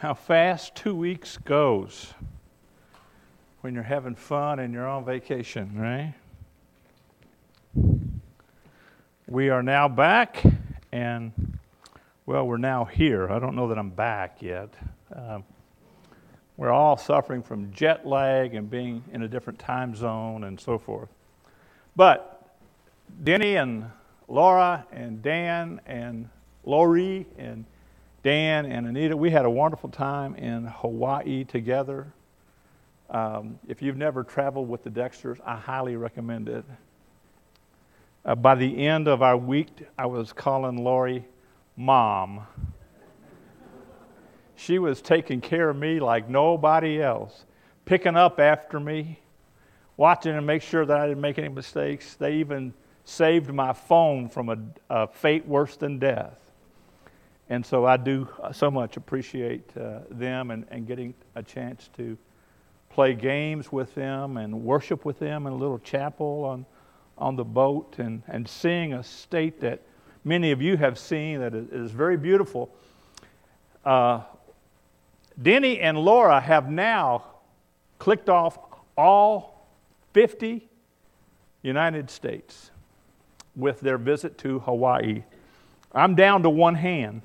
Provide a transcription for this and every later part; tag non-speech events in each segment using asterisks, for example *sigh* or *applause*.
how fast two weeks goes when you're having fun and you're on vacation, right? We are now back, and well, we're now here. I don't know that I'm back yet. Um, we're all suffering from jet lag and being in a different time zone and so forth. But Denny and Laura and Dan and Lori and Dan and Anita, we had a wonderful time in Hawaii together. Um, if you've never traveled with the Dexters, I highly recommend it. Uh, by the end of our week, I was calling Lori mom. She was taking care of me like nobody else, picking up after me, watching to make sure that I didn't make any mistakes. They even saved my phone from a, a fate worse than death. And so I do so much appreciate uh, them and, and getting a chance to play games with them and worship with them in a little chapel on, on the boat and, and seeing a state that many of you have seen that is very beautiful. Uh, Denny and Laura have now clicked off all 50 United States with their visit to Hawaii. I'm down to one hand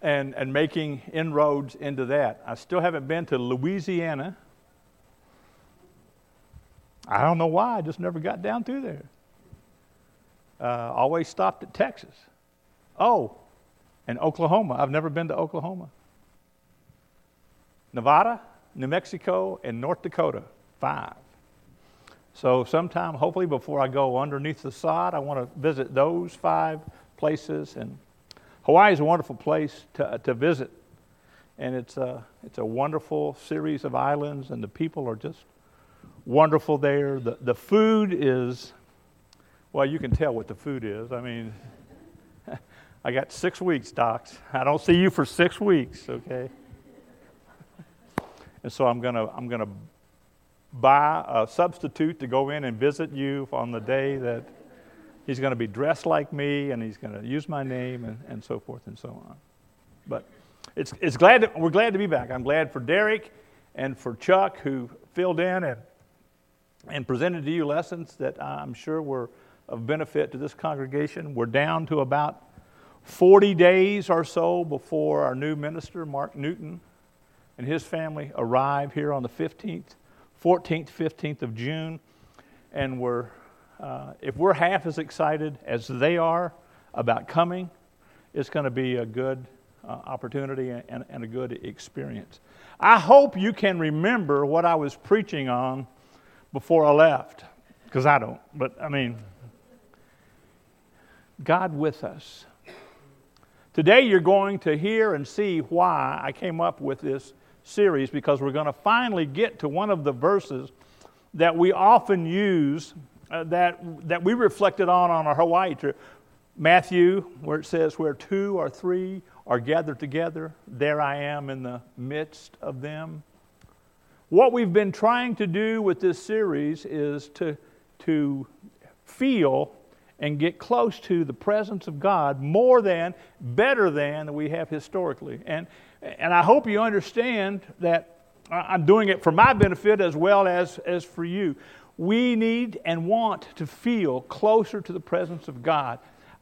and, and making inroads into that. I still haven't been to Louisiana. I don't know why, I just never got down through there. Uh, always stopped at Texas. Oh, and Oklahoma. I've never been to Oklahoma. Nevada, New Mexico, and North Dakota. Five. So, sometime, hopefully, before I go underneath the sod, I want to visit those five places. And Hawaii is a wonderful place to, to visit. And it's a, it's a wonderful series of islands, and the people are just wonderful there. The, the food is, well, you can tell what the food is. I mean, *laughs* I got six weeks, docs. I don't see you for six weeks, okay? *laughs* And so I'm going to I'm going to buy a substitute to go in and visit you on the day that he's going to be dressed like me and he's going to use my name and, and so forth and so on. But it's, it's glad to, we're glad to be back. I'm glad for Derek and for Chuck who filled in and, and presented to you lessons that I'm sure were of benefit to this congregation. We're down to about 40 days or so before our new minister, Mark Newton, and his family arrive here on the 15th 14th, 15th of June, and we're, uh, if we're half as excited as they are about coming, it's going to be a good uh, opportunity and, and a good experience. I hope you can remember what I was preaching on before I left, because I don't. But I mean, God with us. Today you're going to hear and see why I came up with this series because we're going to finally get to one of the verses that we often use uh, that, that we reflected on on our Hawaii trip. Matthew, where it says, Where two or three are gathered together, there I am in the midst of them. What we've been trying to do with this series is to, to feel and get close to the presence of God more than, better than we have historically. And, and I hope you understand that I'm doing it for my benefit as well as, as for you. We need and want to feel closer to the presence of God.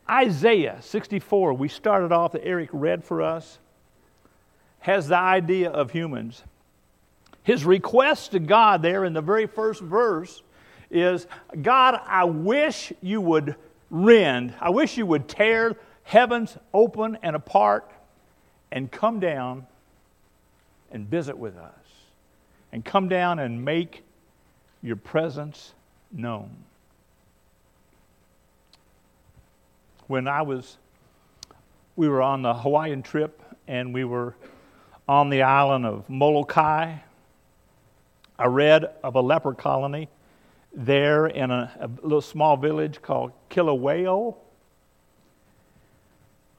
Isaiah 64, we started off that Eric read for us, has the idea of humans. His request to God there in the very first verse is God, I wish you would rend, I wish you would tear heavens open and apart and come down and visit with us and come down and make your presence known. When I was, we were on the Hawaiian trip and we were on the island of Molokai. I read of a leper colony there in a, a little small village called Kilauea.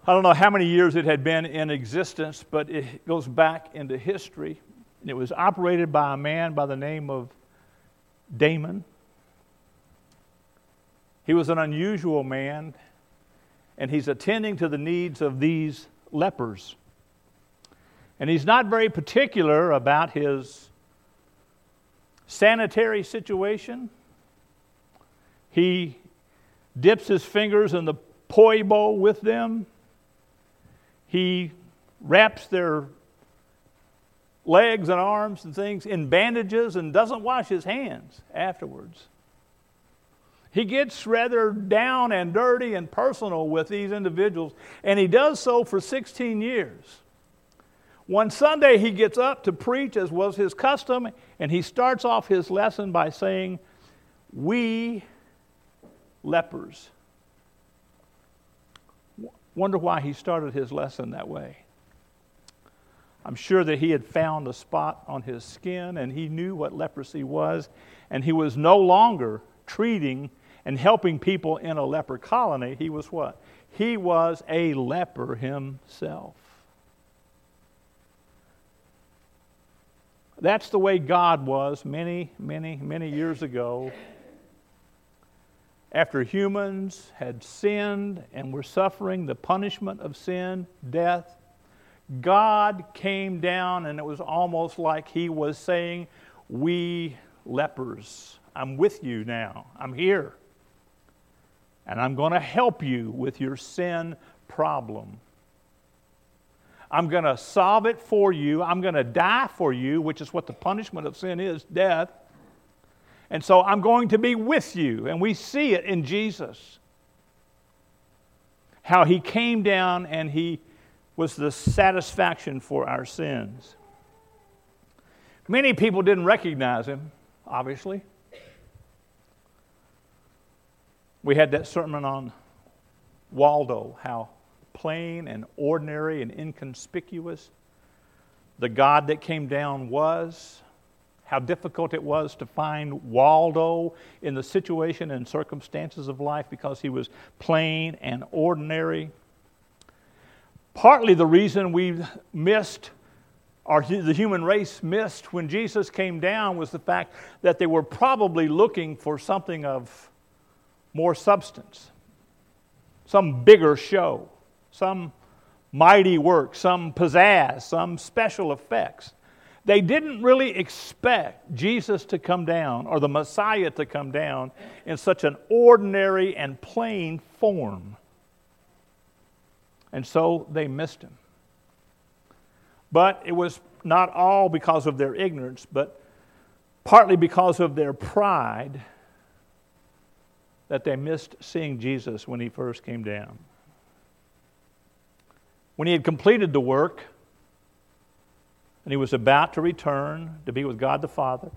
I don't know how many years it had been in existence, but it goes back into history. It was operated by a man by the name of Damien. He was an unusual man, and he's attending to the needs of these lepers. And he's not very particular about his sanitary situation. He dips his fingers in the poi bowl with them. He wraps their legs and arms and things in bandages and doesn't wash his hands afterwards. He gets rather down and dirty and personal with these individuals, and he does so for 16 years. One Sunday, he gets up to preach, as was his custom, and he starts off his lesson by saying, We lepers. Wonder why he started his lesson that way. I'm sure that he had found a spot on his skin and he knew what leprosy was, and he was no longer treating and helping people in a leper colony. He was what? He was a leper himself. That's the way God was many, many, many years ago. After humans had sinned and were suffering the punishment of sin, death, God came down, and it was almost like He was saying, We lepers, I'm with you now. I'm here. And I'm going to help you with your sin problem. I'm going to solve it for you. I'm going to die for you, which is what the punishment of sin is death. And so I'm going to be with you. And we see it in Jesus. How he came down and he was the satisfaction for our sins. Many people didn't recognize him, obviously. We had that sermon on Waldo, how plain and ordinary and inconspicuous the God that came down was, how difficult it was to find Waldo in the situation and circumstances of life because he was plain and ordinary. Partly the reason we missed, or the human race missed when Jesus came down was the fact that they were probably looking for something of more substance, some bigger show some mighty work, some pizzazz, some special effects. They didn't really expect Jesus to come down or the Messiah to come down in such an ordinary and plain form. And so they missed him. But it was not all because of their ignorance, but partly because of their pride that they missed seeing Jesus when he first came down. When he had completed the work and he was about to return to be with God the Father,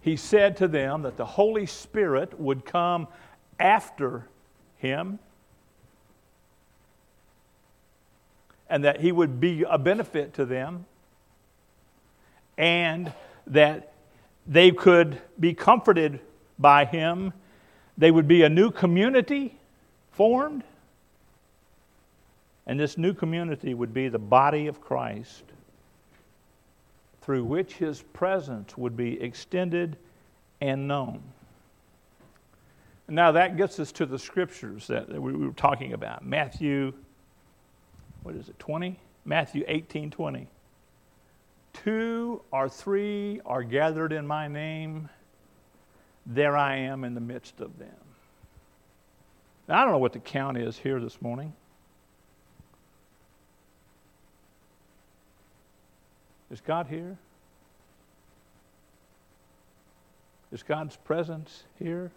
he said to them that the Holy Spirit would come after him and that he would be a benefit to them and that they could be comforted by him. They would be a new community formed and this new community would be the body of Christ, through which his presence would be extended and known. Now that gets us to the scriptures that we were talking about. Matthew, what is it, 20? Matthew 18 20. Two or three are gathered in my name, there I am in the midst of them. Now, I don't know what the count is here this morning. Is God here? Is God's presence here?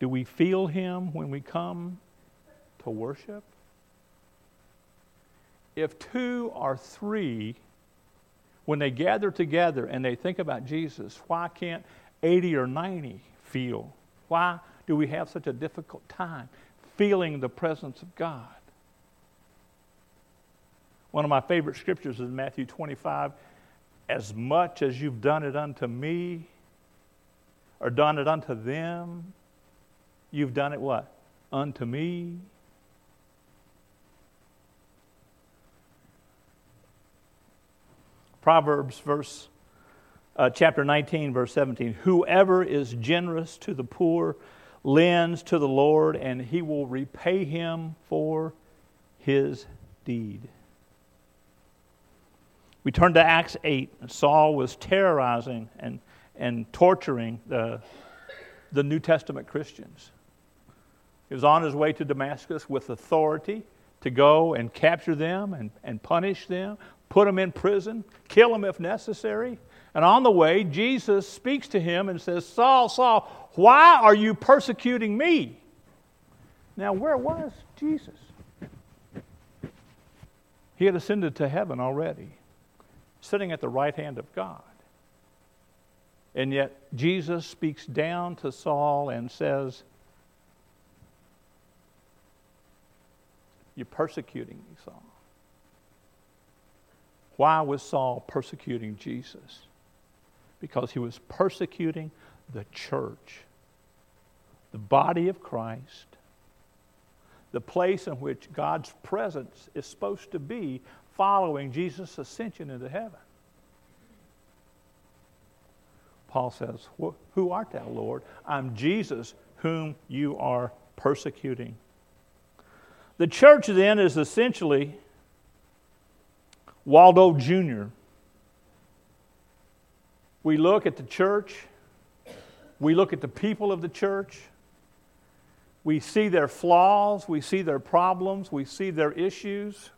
Do we feel Him when we come to worship? If two or three, when they gather together and they think about Jesus, why can't 80 or 90 feel? Why do we have such a difficult time feeling the presence of God? One of my favorite scriptures is Matthew 25. As much as you've done it unto me, or done it unto them, you've done it what? Unto me. Proverbs verse uh, chapter 19 verse 17 whoever is generous to the poor lends to the Lord and he will repay him for his deed. We turn to Acts 8, and Saul was terrorizing and, and torturing the, the New Testament Christians. He was on his way to Damascus with authority to go and capture them and, and punish them, put them in prison, kill them if necessary. And on the way, Jesus speaks to him and says, Saul, Saul, why are you persecuting me? Now, where was Jesus? He had ascended to heaven already, sitting at the right hand of God. And yet, Jesus speaks down to Saul and says, You're persecuting me, Saul. Why was Saul persecuting Jesus? Because he was persecuting the church, the body of Christ, the place in which God's presence is supposed to be following Jesus' ascension into heaven. Paul says, Who art thou, Lord? I'm Jesus, whom you are persecuting. The church then is essentially Waldo Jr. We look at the church, we look at the people of the church, we see their flaws, we see their problems, we see their issues,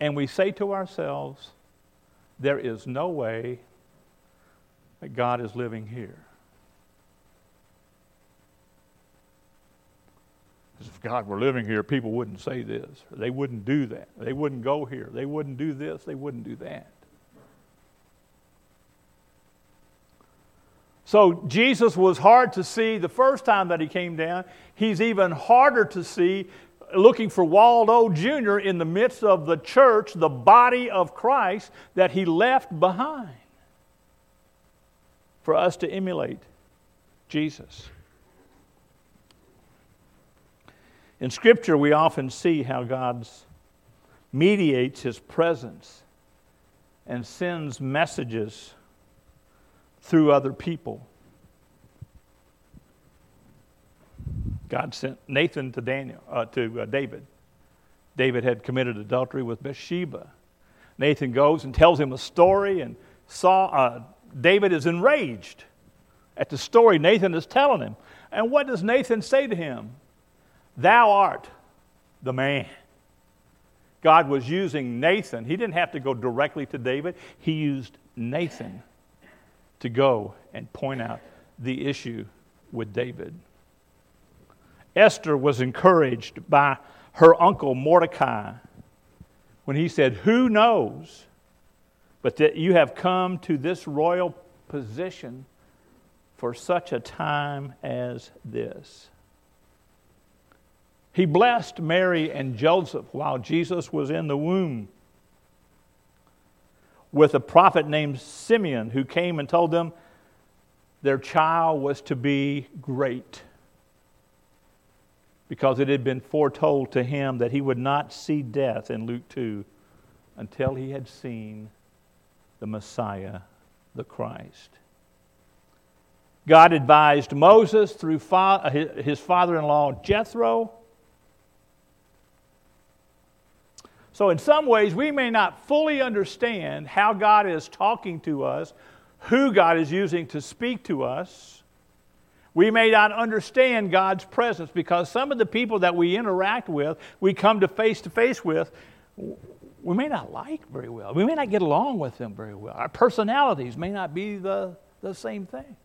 and we say to ourselves, there is no way that God is living here. If God were living here, people wouldn't say this, they wouldn't do that. They wouldn't go here. They wouldn't do this. They wouldn't do that. So Jesus was hard to see the first time that he came down. He's even harder to see looking for Waldo Jr. in the midst of the church, the body of Christ that he left behind for us to emulate Jesus. In Scripture, we often see how God mediates his presence and sends messages through other people. God sent Nathan to Daniel uh, to uh, David. David had committed adultery with Bathsheba. Nathan goes and tells him a story, and saw uh, David is enraged at the story Nathan is telling him. And what does Nathan say to him? Thou art the man. God was using Nathan. He didn't have to go directly to David, he used Nathan to go and point out the issue with David. Esther was encouraged by her uncle Mordecai when he said, Who knows but that you have come to this royal position for such a time as this? He blessed Mary and Joseph while Jesus was in the womb with a prophet named Simeon who came and told them their child was to be great because it had been foretold to him that he would not see death in Luke 2 until he had seen the Messiah, the Christ. God advised Moses through uh, his father in law Jethro So, in some ways, we may not fully understand how God is talking to us, who God is using to speak to us. We may not understand God's presence because some of the people that we interact with, we come to face to face with, we may not like very well. We may not get along with them very well. Our personalities may not be the, the same thing.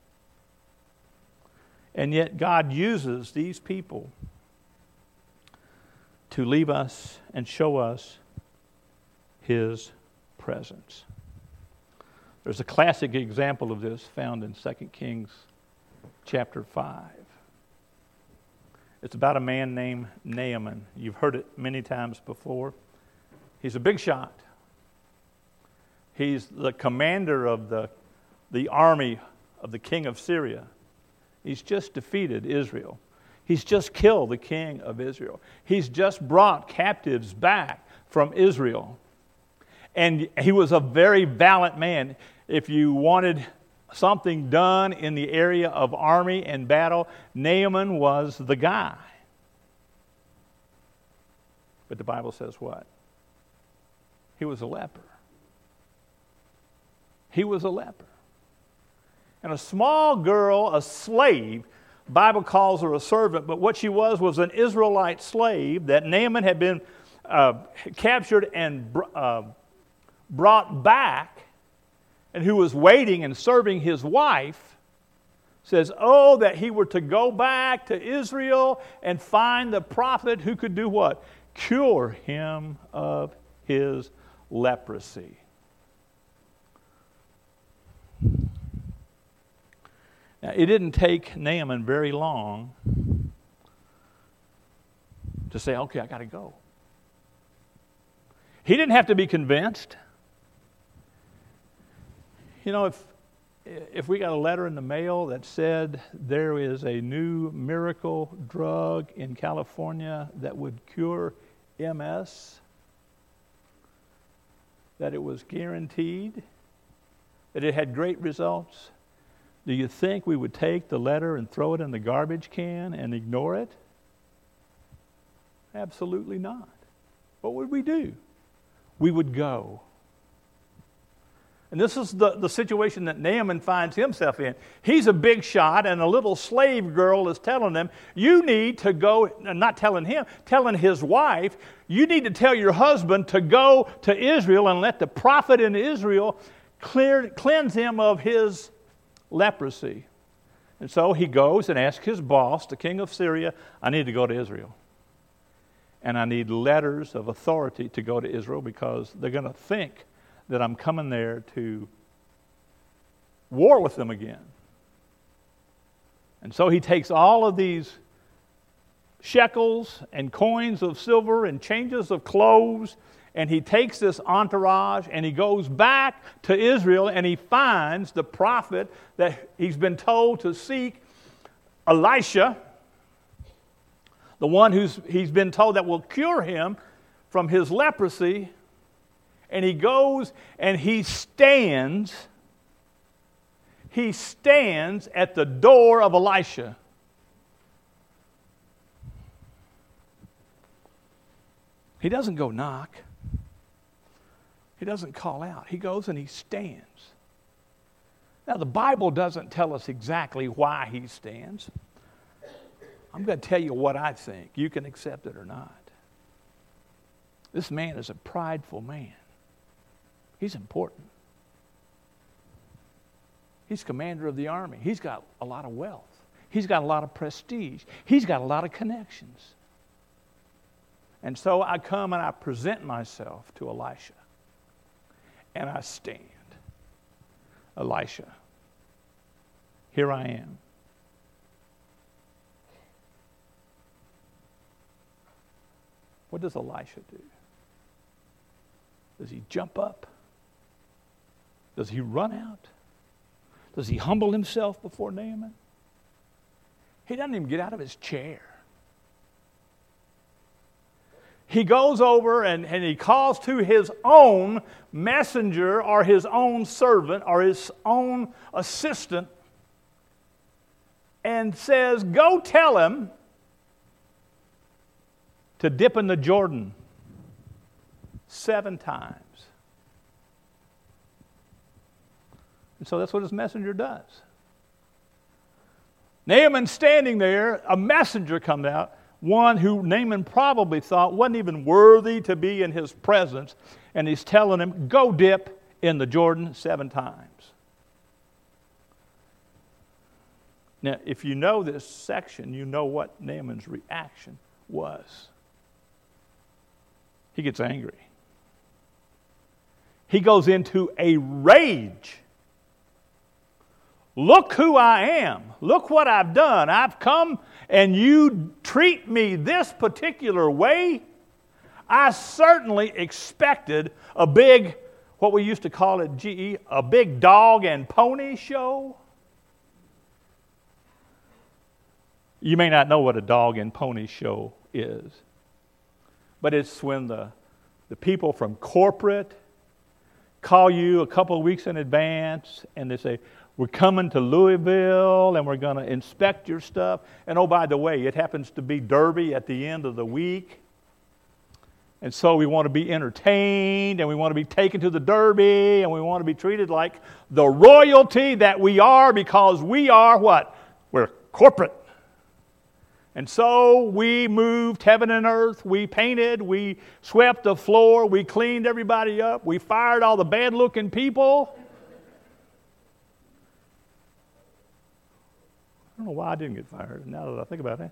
And yet, God uses these people to leave us and show us his presence. There's a classic example of this found in 2 Kings chapter 5. It's about a man named Naaman. You've heard it many times before. He's a big shot. He's the commander of the, the army of the king of Syria. He's just defeated Israel. He's just killed the king of Israel. He's just brought captives back from Israel. And he was a very valiant man. If you wanted something done in the area of army and battle, Naaman was the guy. But the Bible says what? He was a leper. He was a leper. And a small girl, a slave, Bible calls her a servant, but what she was was an Israelite slave that Naaman had been uh, captured and uh, brought back, and who was waiting and serving his wife, says, Oh, that he were to go back to Israel and find the prophet who could do what? Cure him of his leprosy. Now, it didn't take Naaman very long to say, okay, I got to go. He didn't have to be convinced. You know, if, if we got a letter in the mail that said there is a new miracle drug in California that would cure MS, that it was guaranteed, that it had great results, do you think we would take the letter and throw it in the garbage can and ignore it? Absolutely not. What would we do? We would go. And this is the, the situation that Naaman finds himself in. He's a big shot, and a little slave girl is telling him, You need to go, uh, not telling him, telling his wife, you need to tell your husband to go to Israel and let the prophet in Israel clear, cleanse him of his leprosy. And so he goes and asks his boss, the king of Syria, I need to go to Israel. And I need letters of authority to go to Israel because they're going to think that I'm coming there to war with them again. And so he takes all of these shekels and coins of silver and changes of clothes and he takes this entourage and he goes back to Israel and he finds the prophet that he's been told to seek, Elisha, the one who's he's been told that will cure him from his leprosy. And he goes and he stands, he stands at the door of Elisha. He doesn't go knock. He doesn't call out, he goes and he stands. Now, the Bible doesn't tell us exactly why he stands. I'm going to tell you what I think. You can accept it or not. This man is a prideful man. He's important. He's commander of the army. He's got a lot of wealth. He's got a lot of prestige. He's got a lot of connections. And so I come and I present myself to Elisha and I stand. Elisha, here I am. What does Elisha do? Does he jump up? Does he run out? Does he humble himself before Naaman? He doesn't even get out of his chair he goes over and, and he calls to his own messenger or his own servant or his own assistant and says, Go tell him to dip in the Jordan seven times. And so that's what his messenger does. Naaman standing there, a messenger comes out one who Naaman probably thought wasn't even worthy to be in his presence, and he's telling him, Go dip in the Jordan seven times. Now, if you know this section, you know what Naaman's reaction was. He gets angry. He goes into a rage. Look who I am. Look what I've done. I've come and you treat me this particular way, I certainly expected a big, what we used to call it, GE, a big dog and pony show. You may not know what a dog and pony show is, but it's when the, the people from corporate call you a couple of weeks in advance and they say, we're coming to Louisville and we're going to inspect your stuff. And oh, by the way, it happens to be Derby at the end of the week. And so we want to be entertained and we want to be taken to the Derby and we want to be treated like the royalty that we are because we are what? We're corporate. And so we moved heaven and earth. We painted. We swept the floor. We cleaned everybody up. We fired all the bad looking people. Don't know why I didn't get fired now that I think about it.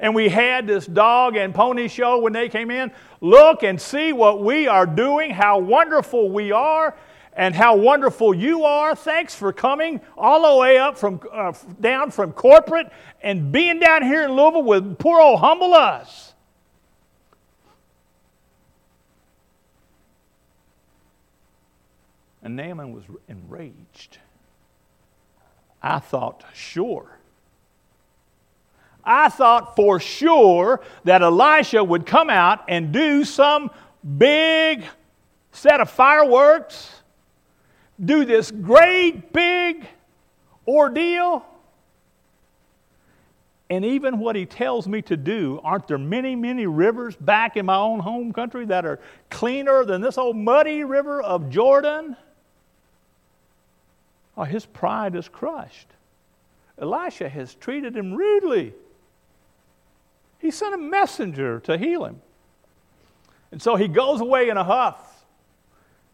And we had this dog and pony show when they came in. Look and see what we are doing, how wonderful we are, and how wonderful you are. Thanks for coming all the way up from uh, down from corporate and being down here in Louisville with poor old humble us. And Naaman was enraged. I thought, sure. I thought for sure that Elisha would come out and do some big set of fireworks, do this great big ordeal. And even what he tells me to do, aren't there many, many rivers back in my own home country that are cleaner than this old muddy river of Jordan? Oh, his pride is crushed. Elisha has treated him rudely. He sent a messenger to heal him. And so he goes away in a huff.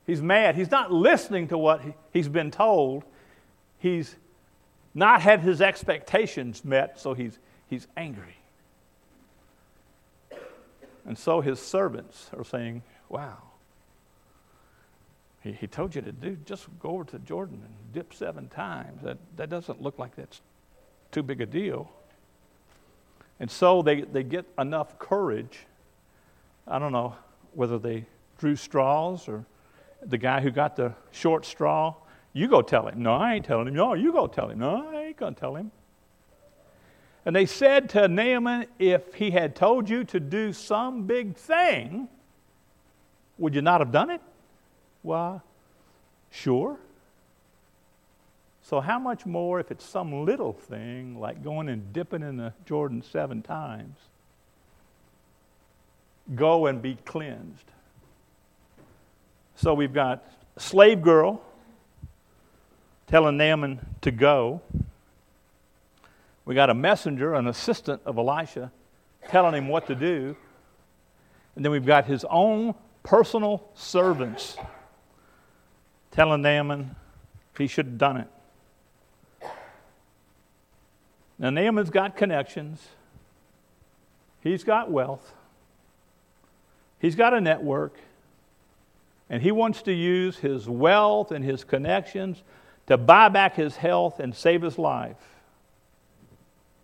He's mad. He's not listening to what he's been told. He's not had his expectations met, so he's, he's angry. And so his servants are saying, Wow, he, he told you to do, just go over to Jordan and dip seven times. That, that doesn't look like that's too big a deal. And so they, they get enough courage. I don't know whether they drew straws or the guy who got the short straw. You go tell him. No, I ain't telling him. No, you go tell him. No, I ain't going to tell him. And they said to Naaman, if he had told you to do some big thing, would you not have done it? Why, sure. So, how much more if it's some little thing like going and dipping in the Jordan seven times? Go and be cleansed. So, we've got slave girl telling Naaman to go. We got a messenger, an assistant of Elisha, telling him what to do. And then we've got his own personal servants telling Naaman he should have done it. Now, Naaman's got connections, he's got wealth, he's got a network, and he wants to use his wealth and his connections to buy back his health and save his life.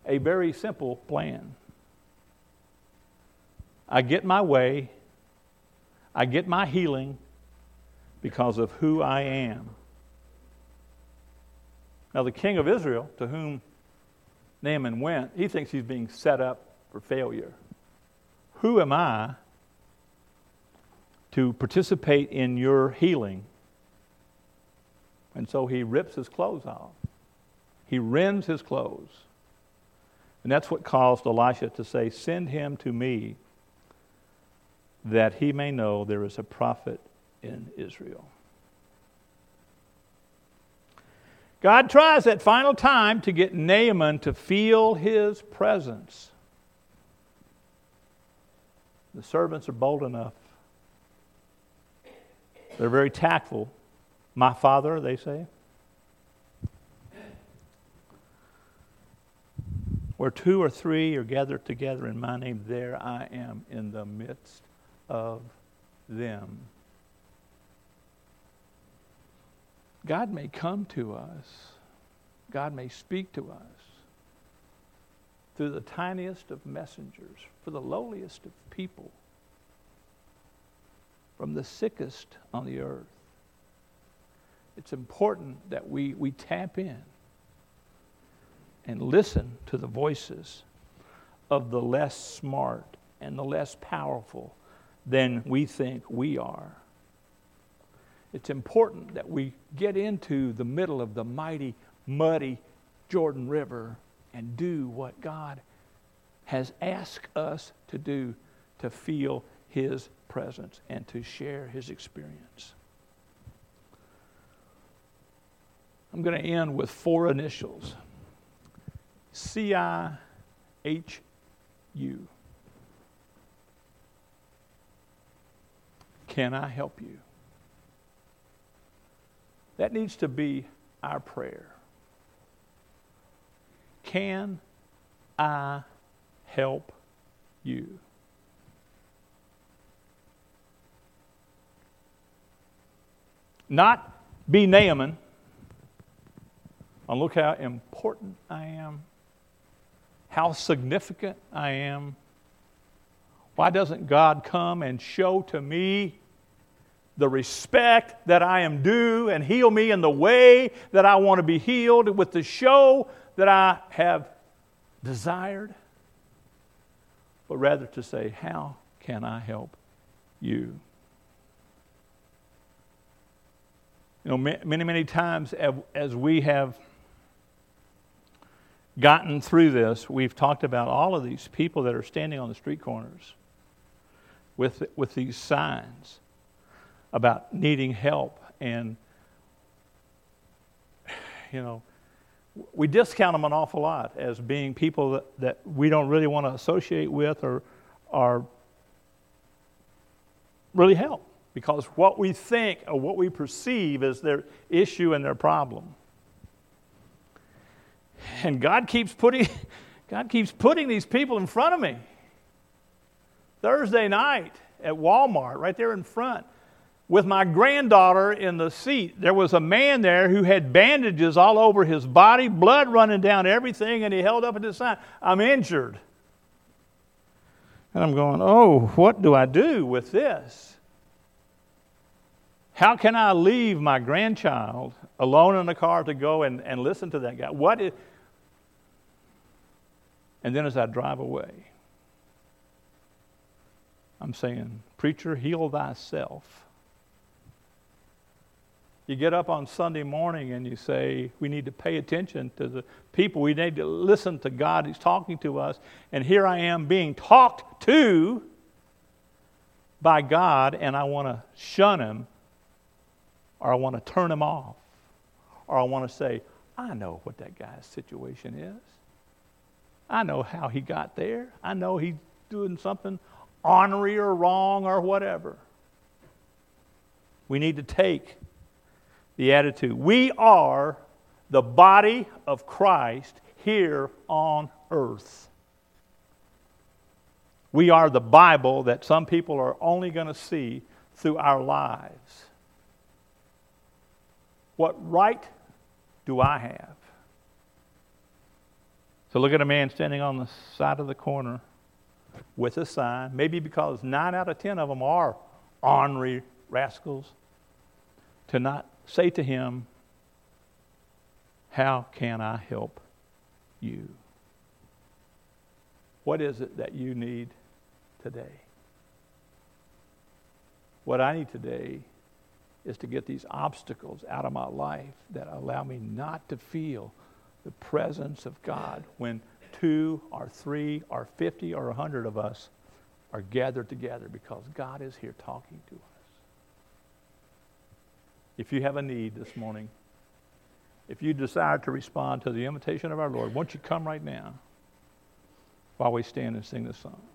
A very simple plan. I get my way, I get my healing because of who I am. Now, the king of Israel, to whom Naaman went, he thinks he's being set up for failure. Who am I to participate in your healing? And so he rips his clothes off. He rends his clothes. And that's what caused Elisha to say, Send him to me that he may know there is a prophet in Israel. God tries that final time to get Naaman to feel his presence. The servants are bold enough. They're very tactful. My father, they say. Where two or three are gathered together in my name, there I am in the midst of them. God may come to us, God may speak to us through the tiniest of messengers, for the lowliest of people, from the sickest on the earth. It's important that we, we tap in and listen to the voices of the less smart and the less powerful than we think we are it's important that we get into the middle of the mighty, muddy Jordan River and do what God has asked us to do to feel His presence and to share His experience. I'm going to end with four initials C I H U. Can I help you? That needs to be our prayer. Can I help you? Not be Naaman and look how important I am, how significant I am. Why doesn't God come and show to me the respect that I am due and heal me in the way that I want to be healed with the show that I have desired? But rather to say, How can I help you? You know, many, many times as we have gotten through this, we've talked about all of these people that are standing on the street corners with, with these signs about needing help. And, you know, we discount them an awful lot as being people that, that we don't really want to associate with or, or really help because what we think or what we perceive is their issue and their problem. And God keeps putting, *laughs* God keeps putting these people in front of me. Thursday night at Walmart, right there in front, with my granddaughter in the seat, there was a man there who had bandages all over his body, blood running down everything, and he held up at his sign, I'm injured. And I'm going, oh, what do I do with this? How can I leave my grandchild alone in the car to go and, and listen to that guy? What is, and then as I drive away, I'm saying, Preacher, heal thyself. You get up on Sunday morning and you say, We need to pay attention to the people. We need to listen to God. He's talking to us. And here I am being talked to by God, and I want to shun him, or I want to turn him off, or I want to say, I know what that guy's situation is. I know how he got there. I know he's doing something ornery or wrong or whatever. We need to take the attitude. We are the body of Christ here on earth. We are the Bible that some people are only going to see through our lives. What right do I have? So look at a man standing on the side of the corner with a sign, maybe because nine out of ten of them are ornery rascals, to not say to him, How can I help you? What is it that you need today? What I need today is to get these obstacles out of my life that allow me not to feel the presence of God when two or three or 50 or 100 of us are gathered together because God is here talking to us. If you have a need this morning, if you desire to respond to the invitation of our Lord, won't you come right now while we stand and sing this song?